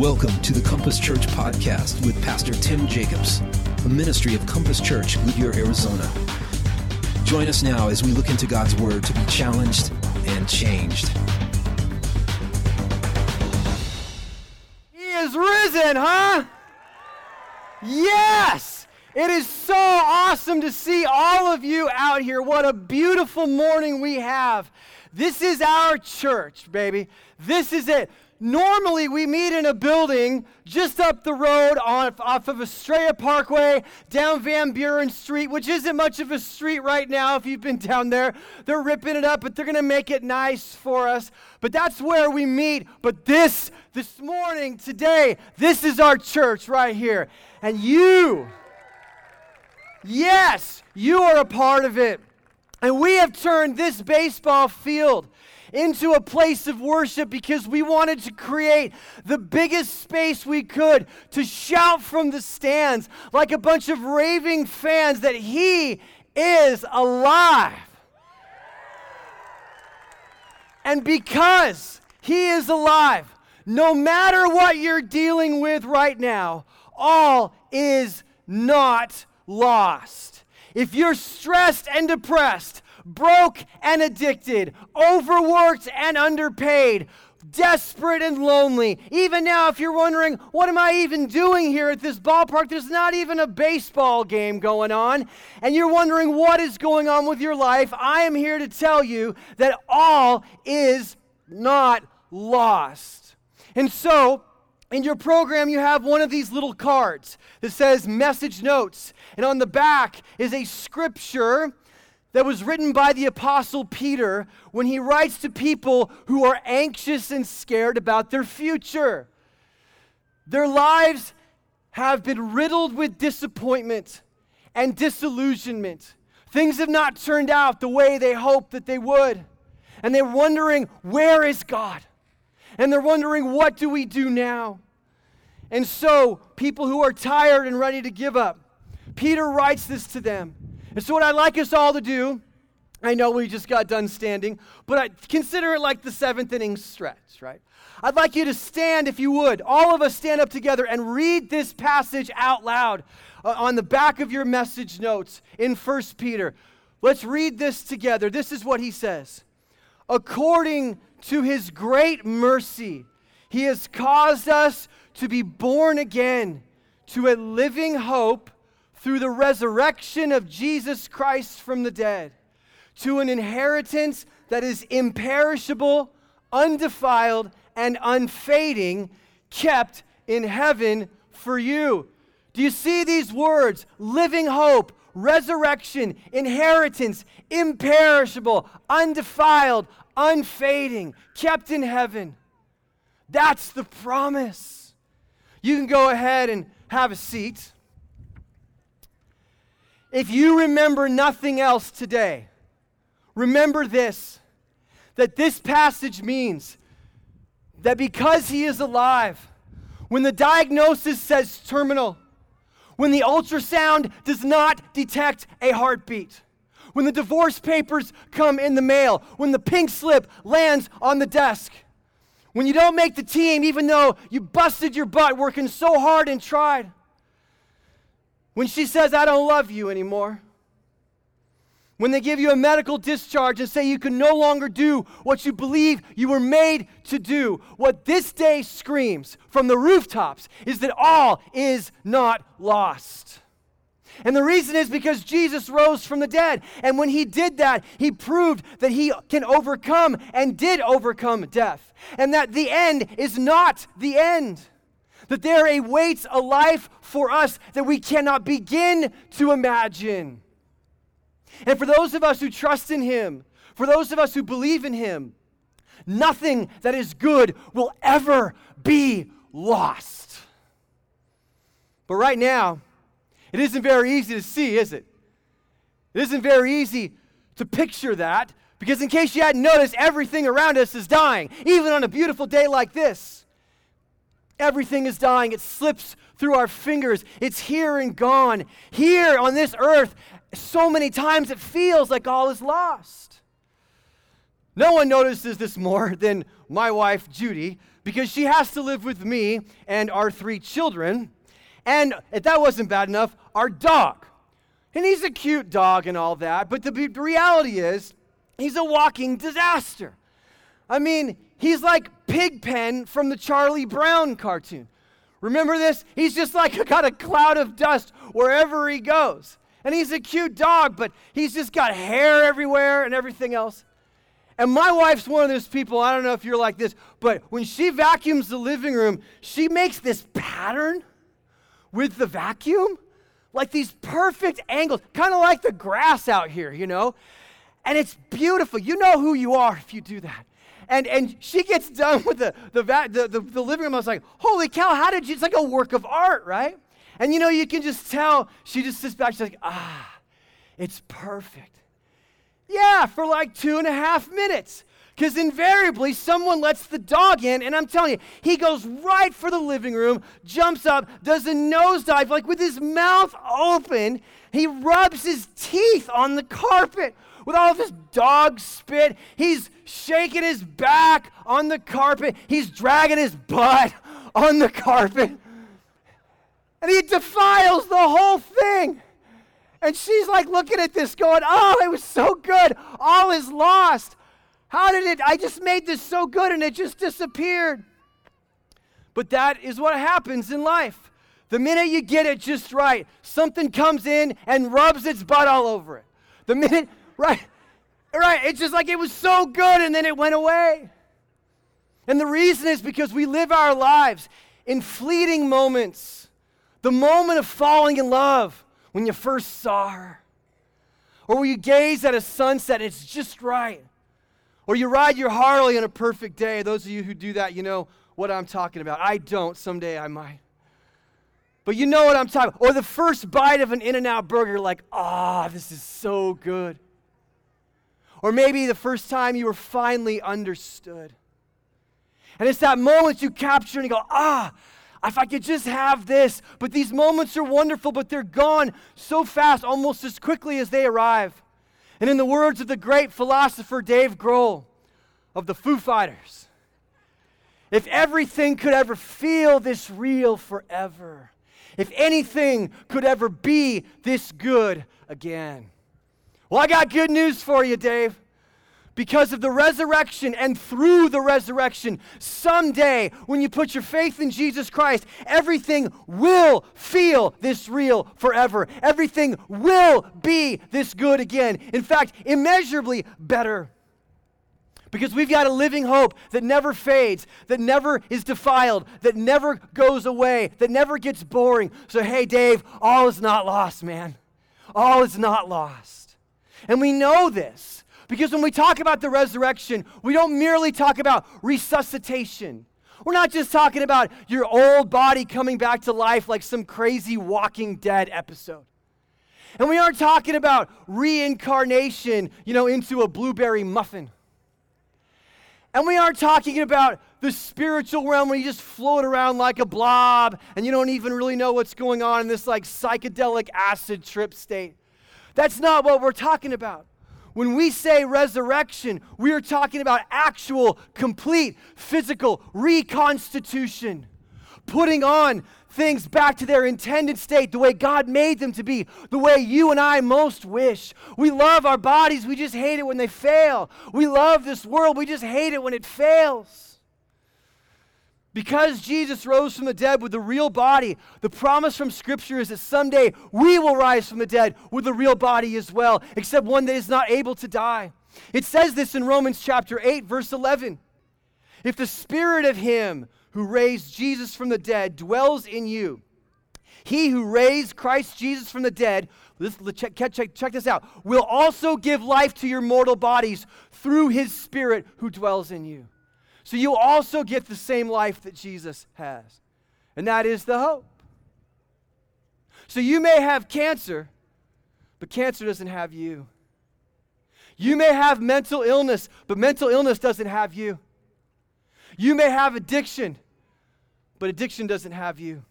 Welcome to the Compass Church podcast with Pastor Tim Jacobs, a ministry of Compass Church, Goodyear, Arizona. Join us now as we look into God's Word to be challenged and changed. He is risen, huh? Yes! It is so awesome to see all of you out here. What a beautiful morning we have. This is our church, baby. This is it. Normally, we meet in a building just up the road on, off of Estrella Parkway down Van Buren Street, which isn't much of a street right now if you've been down there. They're ripping it up, but they're going to make it nice for us. But that's where we meet. But this, this morning, today, this is our church right here. And you, yes, you are a part of it. And we have turned this baseball field into a place of worship because we wanted to create the biggest space we could to shout from the stands like a bunch of raving fans that He is alive. And because He is alive, no matter what you're dealing with right now, all is not lost. If you're stressed and depressed, broke and addicted, overworked and underpaid, desperate and lonely. Even now, if you're wondering, what am I even doing here at this ballpark? There's not even a baseball game going on. And you're wondering what is going on with your life. I am here to tell you that all is not lost. And so, in your program, you have one of these little cards that says message notes. And on the back is a scripture that was written by the Apostle Peter when he writes to people who are anxious and scared about their future. Their lives have been riddled with disappointment and disillusionment. Things have not turned out the way they hoped that they would. And they're wondering, where is God? And they're wondering, what do we do now? And so, people who are tired and ready to give up, Peter writes this to them. And so, what I'd like us all to do, I know we just got done standing, but I consider it like the seventh inning stretch, right? I'd like you to stand, if you would, all of us stand up together and read this passage out loud uh, on the back of your message notes in First Peter. Let's read this together. This is what he says According to his great mercy, he has caused us to be born again to a living hope through the resurrection of Jesus Christ from the dead to an inheritance that is imperishable, undefiled, and unfading, kept in heaven for you. Do you see these words? Living hope, resurrection, inheritance, imperishable, undefiled, unfading, kept in heaven. That's the promise. You can go ahead and have a seat. If you remember nothing else today, remember this that this passage means that because he is alive, when the diagnosis says terminal, when the ultrasound does not detect a heartbeat, when the divorce papers come in the mail, when the pink slip lands on the desk, when you don't make the team even though you busted your butt working so hard and tried, when she says, I don't love you anymore. When they give you a medical discharge and say you can no longer do what you believe you were made to do, what this day screams from the rooftops is that all is not lost. And the reason is because Jesus rose from the dead. And when he did that, he proved that he can overcome and did overcome death. And that the end is not the end that there awaits a life for us that we cannot begin to imagine. And for those of us who trust in Him, for those of us who believe in Him, nothing that is good will ever be lost. But right now, it isn't very easy to see, is it? It isn't very easy to picture that because, in case you hadn't noticed, everything around us is dying, even on a beautiful day like this. Everything is dying. It slips through our fingers. It's here and gone. Here on this earth, so many times it feels like all is lost. No one notices this more than my wife, Judy, because she has to live with me and our three children. And if that wasn't bad enough, our dog. And he's a cute dog and all that, but the, the reality is, he's a walking disaster. I mean, he's like Pigpen from the Charlie Brown cartoon. Remember this? He's just like got a cloud of dust wherever he goes. And he's a cute dog, but he's just got hair everywhere and everything else. And my wife's one of those people, I don't know if you're like this, but when she vacuums the living room, she makes this pattern with the vacuum, like these perfect angles, kind of like the grass out here, you know? And it's beautiful. You know who you are if you do that. And, and she gets done with the, the, the, the, the living room. I was like, holy cow, how did you? It's like a work of art, right? And you know, you can just tell. She just sits back. She's like, ah, it's perfect. Yeah, for like two and a half minutes. Because invariably, someone lets the dog in, and I'm telling you, he goes right for the living room, jumps up, does a nosedive, like with his mouth open. He rubs his teeth on the carpet with all of his dog spit. He's shaking his back on the carpet. He's dragging his butt on the carpet. And he defiles the whole thing. And she's like looking at this, going, Oh, it was so good. All is lost. How did it? I just made this so good and it just disappeared. But that is what happens in life. The minute you get it just right, something comes in and rubs its butt all over it. The minute, right, right, it's just like it was so good and then it went away. And the reason is because we live our lives in fleeting moments. The moment of falling in love when you first saw her. Or when you gaze at a sunset and it's just right. Or you ride your Harley on a perfect day. Those of you who do that, you know what I'm talking about. I don't. Someday I might. But you know what I'm talking about. Or the first bite of an In N Out burger, like, ah, oh, this is so good. Or maybe the first time you were finally understood. And it's that moment you capture and you go, ah, if I could just have this. But these moments are wonderful, but they're gone so fast, almost as quickly as they arrive. And in the words of the great philosopher Dave Grohl of the Foo Fighters, if everything could ever feel this real forever, if anything could ever be this good again. Well, I got good news for you, Dave because of the resurrection and through the resurrection, someday when you put your faith in Jesus Christ, everything will feel this real forever. Everything will be this good again. In fact, immeasurably better. Because we've got a living hope that never fades, that never is defiled, that never goes away, that never gets boring. So, hey, Dave, all is not lost, man. All is not lost. And we know this because when we talk about the resurrection, we don't merely talk about resuscitation. We're not just talking about your old body coming back to life like some crazy Walking Dead episode. And we aren't talking about reincarnation, you know, into a blueberry muffin. And we aren't talking about the spiritual realm where you just float around like a blob and you don't even really know what's going on in this like psychedelic acid trip state. That's not what we're talking about. When we say resurrection, we are talking about actual, complete, physical reconstitution, putting on things back to their intended state, the way God made them to be, the way you and I most wish. We love our bodies, we just hate it when they fail. We love this world, we just hate it when it fails. Because Jesus rose from the dead with the real body, the promise from Scripture is that someday we will rise from the dead with a real body as well, except one that is not able to die. It says this in Romans chapter 8, verse 11. If the Spirit of Him who raised Jesus from the dead dwells in you, he who raised Christ Jesus from the dead, check, check, check this out, will also give life to your mortal bodies through His Spirit who dwells in you. So you also get the same life that Jesus has. And that is the hope. So you may have cancer, but cancer doesn't have you. You may have mental illness, but mental illness doesn't have you. You may have addiction, but addiction doesn't have you.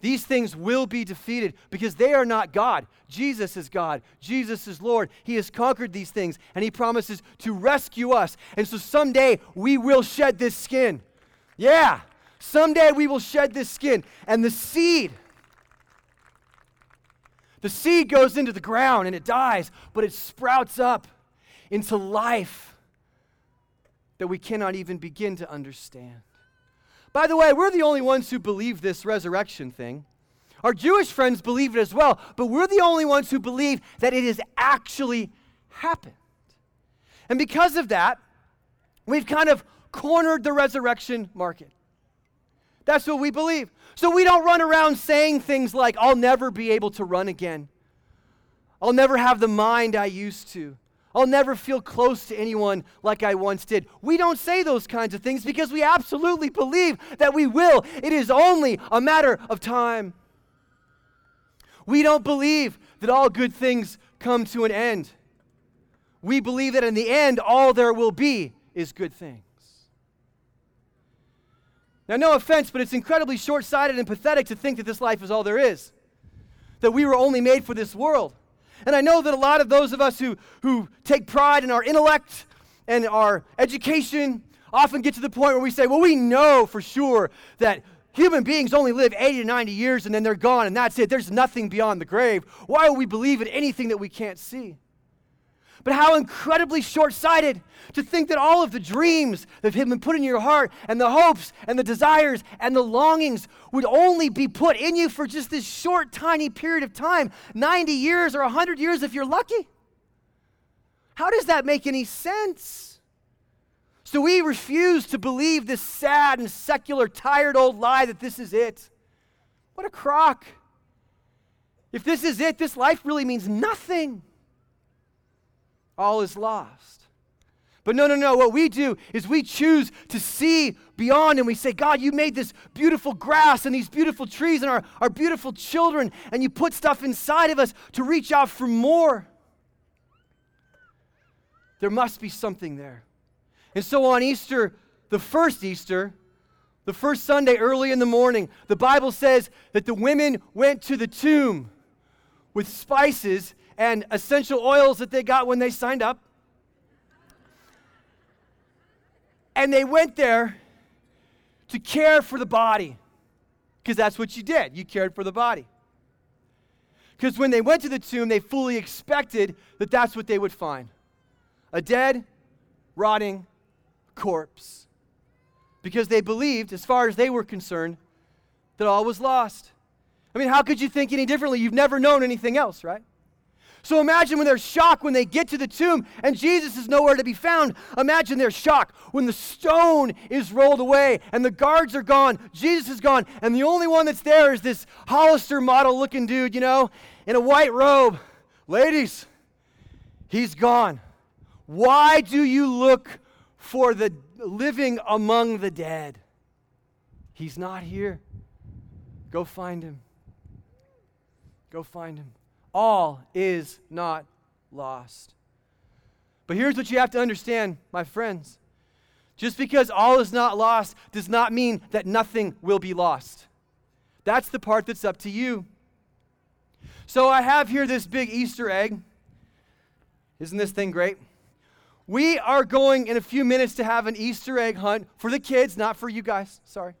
These things will be defeated because they are not God. Jesus is God. Jesus is Lord. He has conquered these things and He promises to rescue us. And so someday we will shed this skin. Yeah, someday we will shed this skin. And the seed, the seed goes into the ground and it dies, but it sprouts up into life that we cannot even begin to understand. By the way, we're the only ones who believe this resurrection thing. Our Jewish friends believe it as well, but we're the only ones who believe that it has actually happened. And because of that, we've kind of cornered the resurrection market. That's what we believe. So we don't run around saying things like, I'll never be able to run again. I'll never have the mind I used to. I'll never feel close to anyone like I once did. We don't say those kinds of things because we absolutely believe that we will. It is only a matter of time. We don't believe that all good things come to an end. We believe that in the end, all there will be is good things. Now, no offense, but it's incredibly short sighted and pathetic to think that this life is all there is, that we were only made for this world. And I know that a lot of those of us who, who take pride in our intellect and our education often get to the point where we say, well, we know for sure that human beings only live 80 to 90 years and then they're gone and that's it. There's nothing beyond the grave. Why would we believe in anything that we can't see? But how incredibly short sighted to think that all of the dreams that have been put in your heart and the hopes and the desires and the longings would only be put in you for just this short, tiny period of time 90 years or 100 years if you're lucky. How does that make any sense? So we refuse to believe this sad and secular, tired old lie that this is it. What a crock. If this is it, this life really means nothing all is lost. But no, no, no. What we do is we choose to see beyond and we say, God, you made this beautiful grass and these beautiful trees and our, our beautiful children, and you put stuff inside of us to reach out for more. There must be something there. And so on Easter, the first Easter, the first Sunday early in the morning, the Bible says that the women went to the tomb with spices and essential oils that they got when they signed up. And they went there to care for the body, because that's what you did. You cared for the body. Because when they went to the tomb, they fully expected that that's what they would find a dead, rotting corpse. Because they believed, as far as they were concerned, that all was lost. I mean, how could you think any differently? You've never known anything else, right? So imagine when they're shocked when they get to the tomb and Jesus is nowhere to be found. Imagine their shock when the stone is rolled away and the guards are gone, Jesus is gone, and the only one that's there is this Hollister model looking dude, you know, in a white robe. Ladies, he's gone. Why do you look for the living among the dead? He's not here. Go find him. Go find him all is not lost. But here's what you have to understand, my friends. Just because all is not lost does not mean that nothing will be lost. That's the part that's up to you. So I have here this big Easter egg. Isn't this thing great? We are going in a few minutes to have an Easter egg hunt for the kids, not for you guys. Sorry.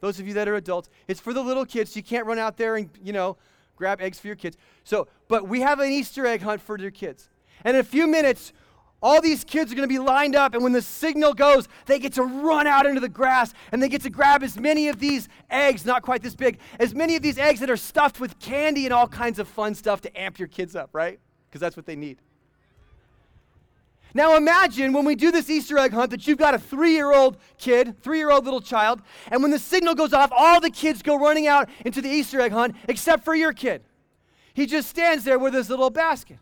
Those of you that are adults. It's for the little kids. So you can't run out there and, you know, grab eggs for your kids. So, but we have an Easter egg hunt for your kids. And in a few minutes, all these kids are going to be lined up, and when the signal goes, they get to run out into the grass and they get to grab as many of these eggs, not quite this big, as many of these eggs that are stuffed with candy and all kinds of fun stuff to amp your kids up, right? Because that's what they need. Now imagine when we do this Easter egg hunt that you've got a three year old kid, three year old little child, and when the signal goes off, all the kids go running out into the Easter egg hunt except for your kid. He just stands there with his little basket.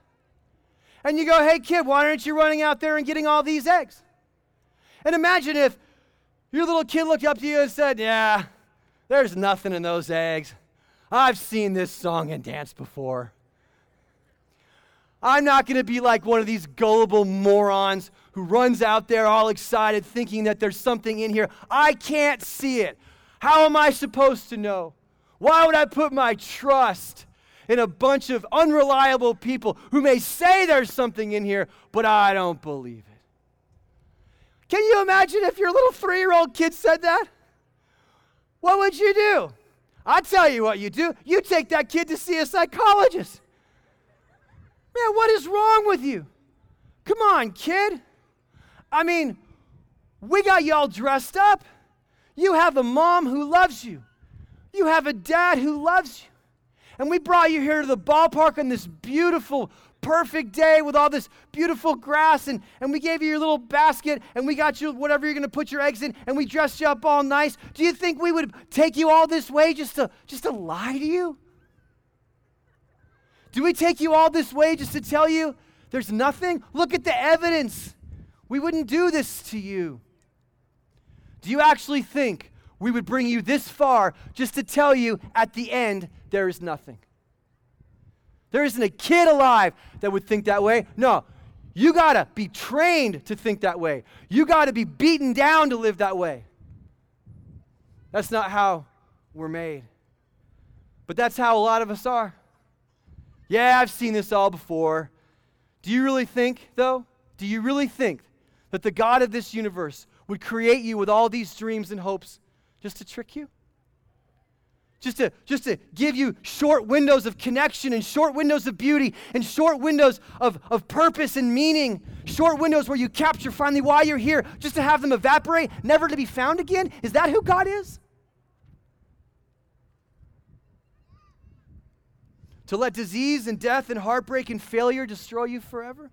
And you go, hey kid, why aren't you running out there and getting all these eggs? And imagine if your little kid looked up to you and said, yeah, there's nothing in those eggs. I've seen this song and dance before. I'm not going to be like one of these gullible morons who runs out there all excited thinking that there's something in here. I can't see it. How am I supposed to know? Why would I put my trust in a bunch of unreliable people who may say there's something in here, but I don't believe it? Can you imagine if your little three year old kid said that? What would you do? I'll tell you what you do. You take that kid to see a psychologist. Man, what is wrong with you? Come on, kid. I mean, we got you all dressed up. You have a mom who loves you. You have a dad who loves you. And we brought you here to the ballpark on this beautiful, perfect day with all this beautiful grass. And, and we gave you your little basket and we got you whatever you're going to put your eggs in and we dressed you up all nice. Do you think we would take you all this way just to, just to lie to you? Do we take you all this way just to tell you there's nothing? Look at the evidence. We wouldn't do this to you. Do you actually think we would bring you this far just to tell you at the end there is nothing? There isn't a kid alive that would think that way. No, you got to be trained to think that way. You got to be beaten down to live that way. That's not how we're made. But that's how a lot of us are. Yeah, I've seen this all before. Do you really think, though? Do you really think that the God of this universe would create you with all these dreams and hopes just to trick you? Just to, just to give you short windows of connection and short windows of beauty and short windows of, of purpose and meaning, short windows where you capture finally why you're here, just to have them evaporate, never to be found again? Is that who God is? To let disease and death and heartbreak and failure destroy you forever?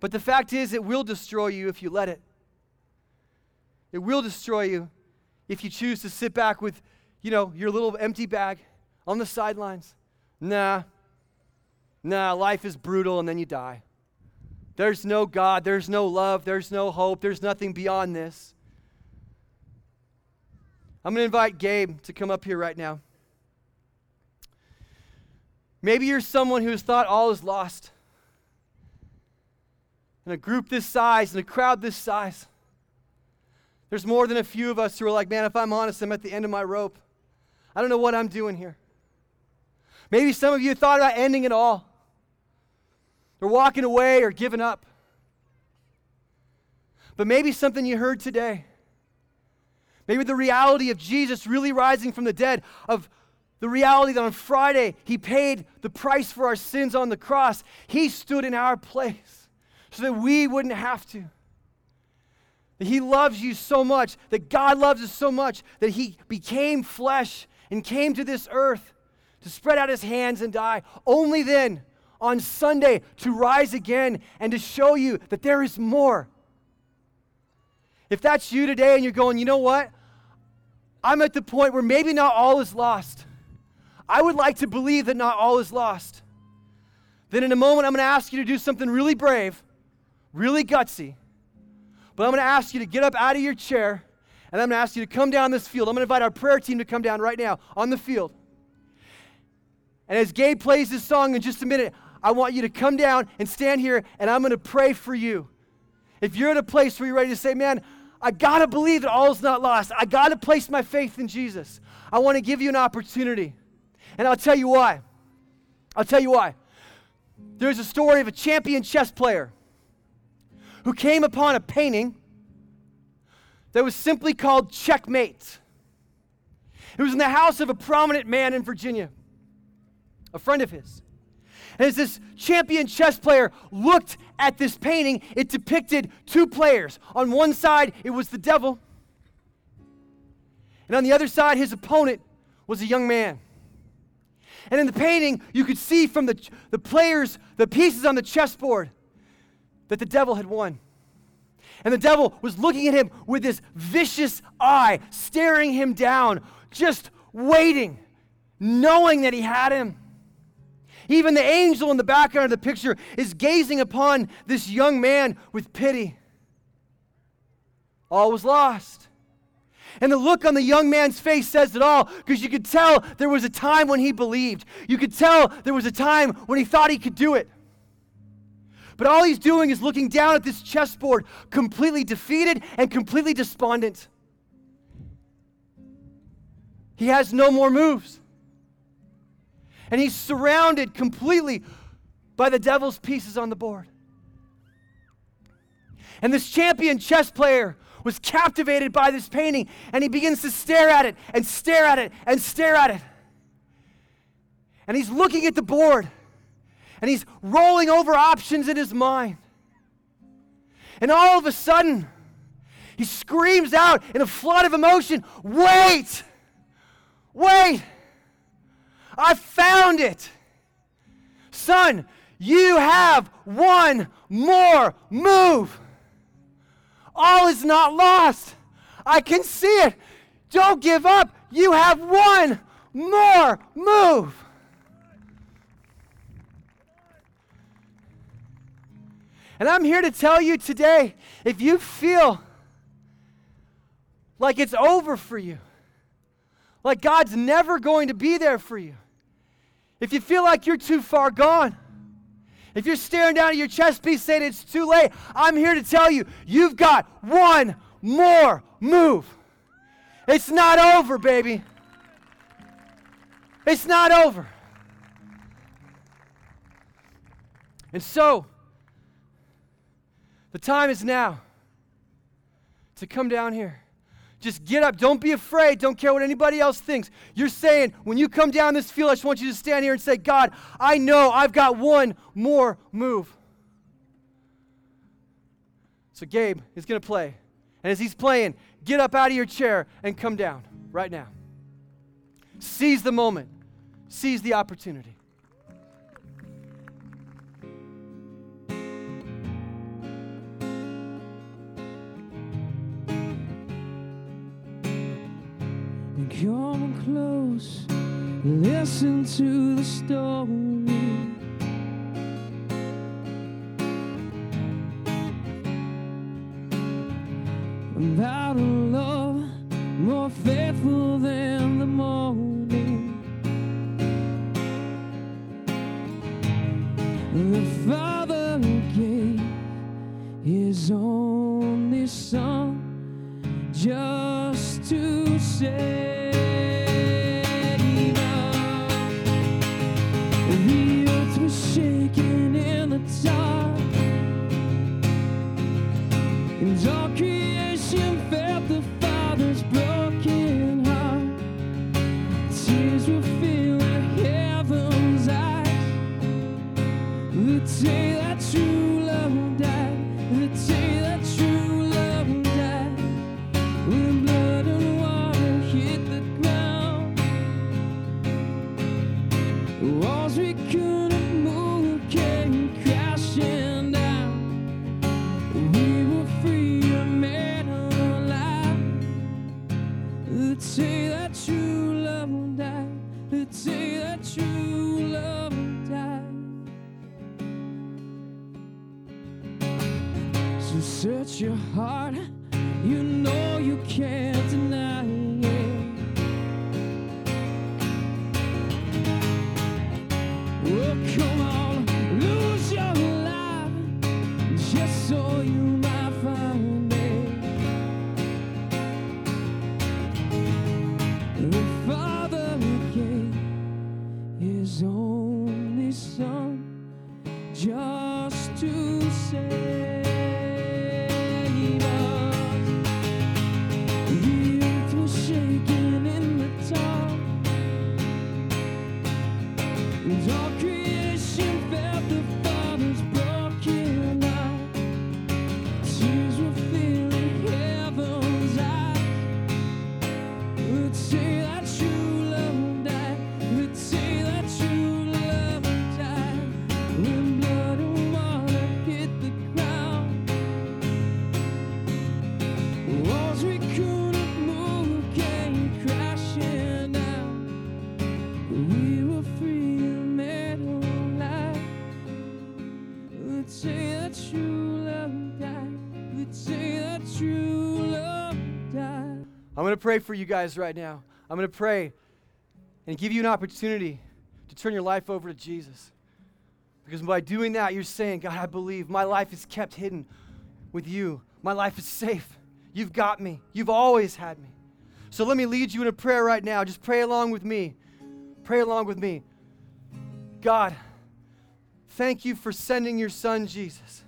But the fact is, it will destroy you if you let it. It will destroy you if you choose to sit back with, you know, your little empty bag on the sidelines. Nah, nah, life is brutal and then you die. There's no God, there's no love, there's no hope, there's nothing beyond this. I'm going to invite Gabe to come up here right now. Maybe you're someone who has thought all is lost. In a group this size, in a crowd this size, there's more than a few of us who are like, man, if I'm honest, I'm at the end of my rope. I don't know what I'm doing here. Maybe some of you thought about ending it all, or walking away, or giving up. But maybe something you heard today, maybe the reality of Jesus really rising from the dead, of the reality that on Friday he paid the price for our sins on the cross. He stood in our place so that we wouldn't have to. That he loves you so much, that God loves us so much, that he became flesh and came to this earth to spread out his hands and die. Only then, on Sunday, to rise again and to show you that there is more. If that's you today and you're going, you know what? I'm at the point where maybe not all is lost. I would like to believe that not all is lost. Then, in a moment, I'm going to ask you to do something really brave, really gutsy. But I'm going to ask you to get up out of your chair, and I'm going to ask you to come down this field. I'm going to invite our prayer team to come down right now on the field. And as Gabe plays this song in just a minute, I want you to come down and stand here, and I'm going to pray for you. If you're at a place where you're ready to say, man, I got to believe that all is not lost, I got to place my faith in Jesus, I want to give you an opportunity. And I'll tell you why. I'll tell you why. There's a story of a champion chess player who came upon a painting that was simply called Checkmate. It was in the house of a prominent man in Virginia, a friend of his. And as this champion chess player looked at this painting, it depicted two players. On one side, it was the devil, and on the other side, his opponent was a young man. And in the painting, you could see from the, the players, the pieces on the chessboard, that the devil had won. And the devil was looking at him with this vicious eye, staring him down, just waiting, knowing that he had him. Even the angel in the background of the picture is gazing upon this young man with pity. All was lost. And the look on the young man's face says it all because you could tell there was a time when he believed. You could tell there was a time when he thought he could do it. But all he's doing is looking down at this chessboard, completely defeated and completely despondent. He has no more moves. And he's surrounded completely by the devil's pieces on the board. And this champion chess player was captivated by this painting, and he begins to stare at it and stare at it and stare at it. And he's looking at the board, and he's rolling over options in his mind. And all of a sudden, he screams out in a flood of emotion Wait! Wait! I found it! Son, you have one more move. All is not lost. I can see it. Don't give up. You have one more move. And I'm here to tell you today if you feel like it's over for you, like God's never going to be there for you, if you feel like you're too far gone, if you're staring down at your chest piece saying it's too late, I'm here to tell you, you've got one more move. It's not over, baby. It's not over. And so, the time is now to come down here just get up. Don't be afraid. Don't care what anybody else thinks. You're saying, when you come down this field, I just want you to stand here and say, God, I know I've got one more move. So Gabe is going to play. And as he's playing, get up out of your chair and come down right now. Seize the moment, seize the opportunity. Come close, listen to the story. About going to pray for you guys right now. I'm going to pray and give you an opportunity to turn your life over to Jesus. Because by doing that, you're saying, God, I believe my life is kept hidden with you. My life is safe. You've got me. You've always had me. So let me lead you in a prayer right now. Just pray along with me. Pray along with me. God, thank you for sending your son, Jesus.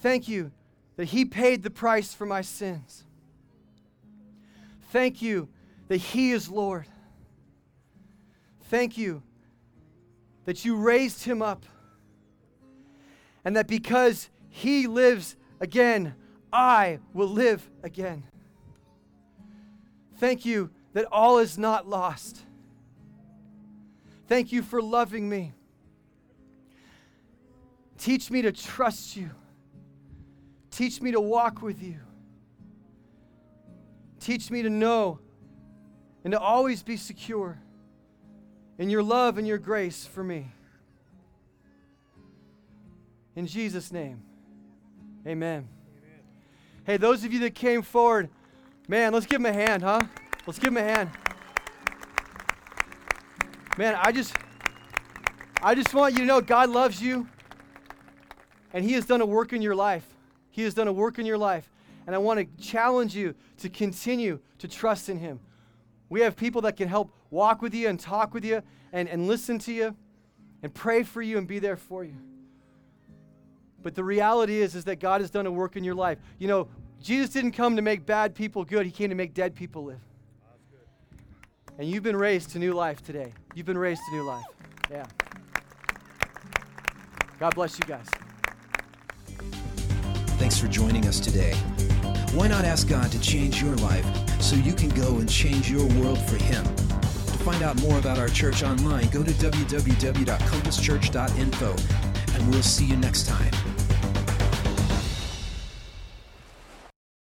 Thank you that he paid the price for my sins. Thank you that he is Lord. Thank you that you raised him up. And that because he lives again, I will live again. Thank you that all is not lost. Thank you for loving me. Teach me to trust you. Teach me to walk with you. Teach me to know and to always be secure in your love and your grace for me. In Jesus' name, amen. Hey, those of you that came forward, man, let's give them a hand, huh? Let's give them a hand. Man, I just I just want you to know God loves you and he has done a work in your life. He has done a work in your life. And I want to challenge you to continue to trust in him. We have people that can help walk with you and talk with you and, and listen to you and pray for you and be there for you. But the reality is, is that God has done a work in your life. You know, Jesus didn't come to make bad people good, He came to make dead people live. And you've been raised to new life today. You've been raised to new life. Yeah. God bless you guys. Thanks for joining us today. Why not ask God to change your life so you can go and change your world for Him? To find out more about our church online, go to www.compasschurch.info and we'll see you next time.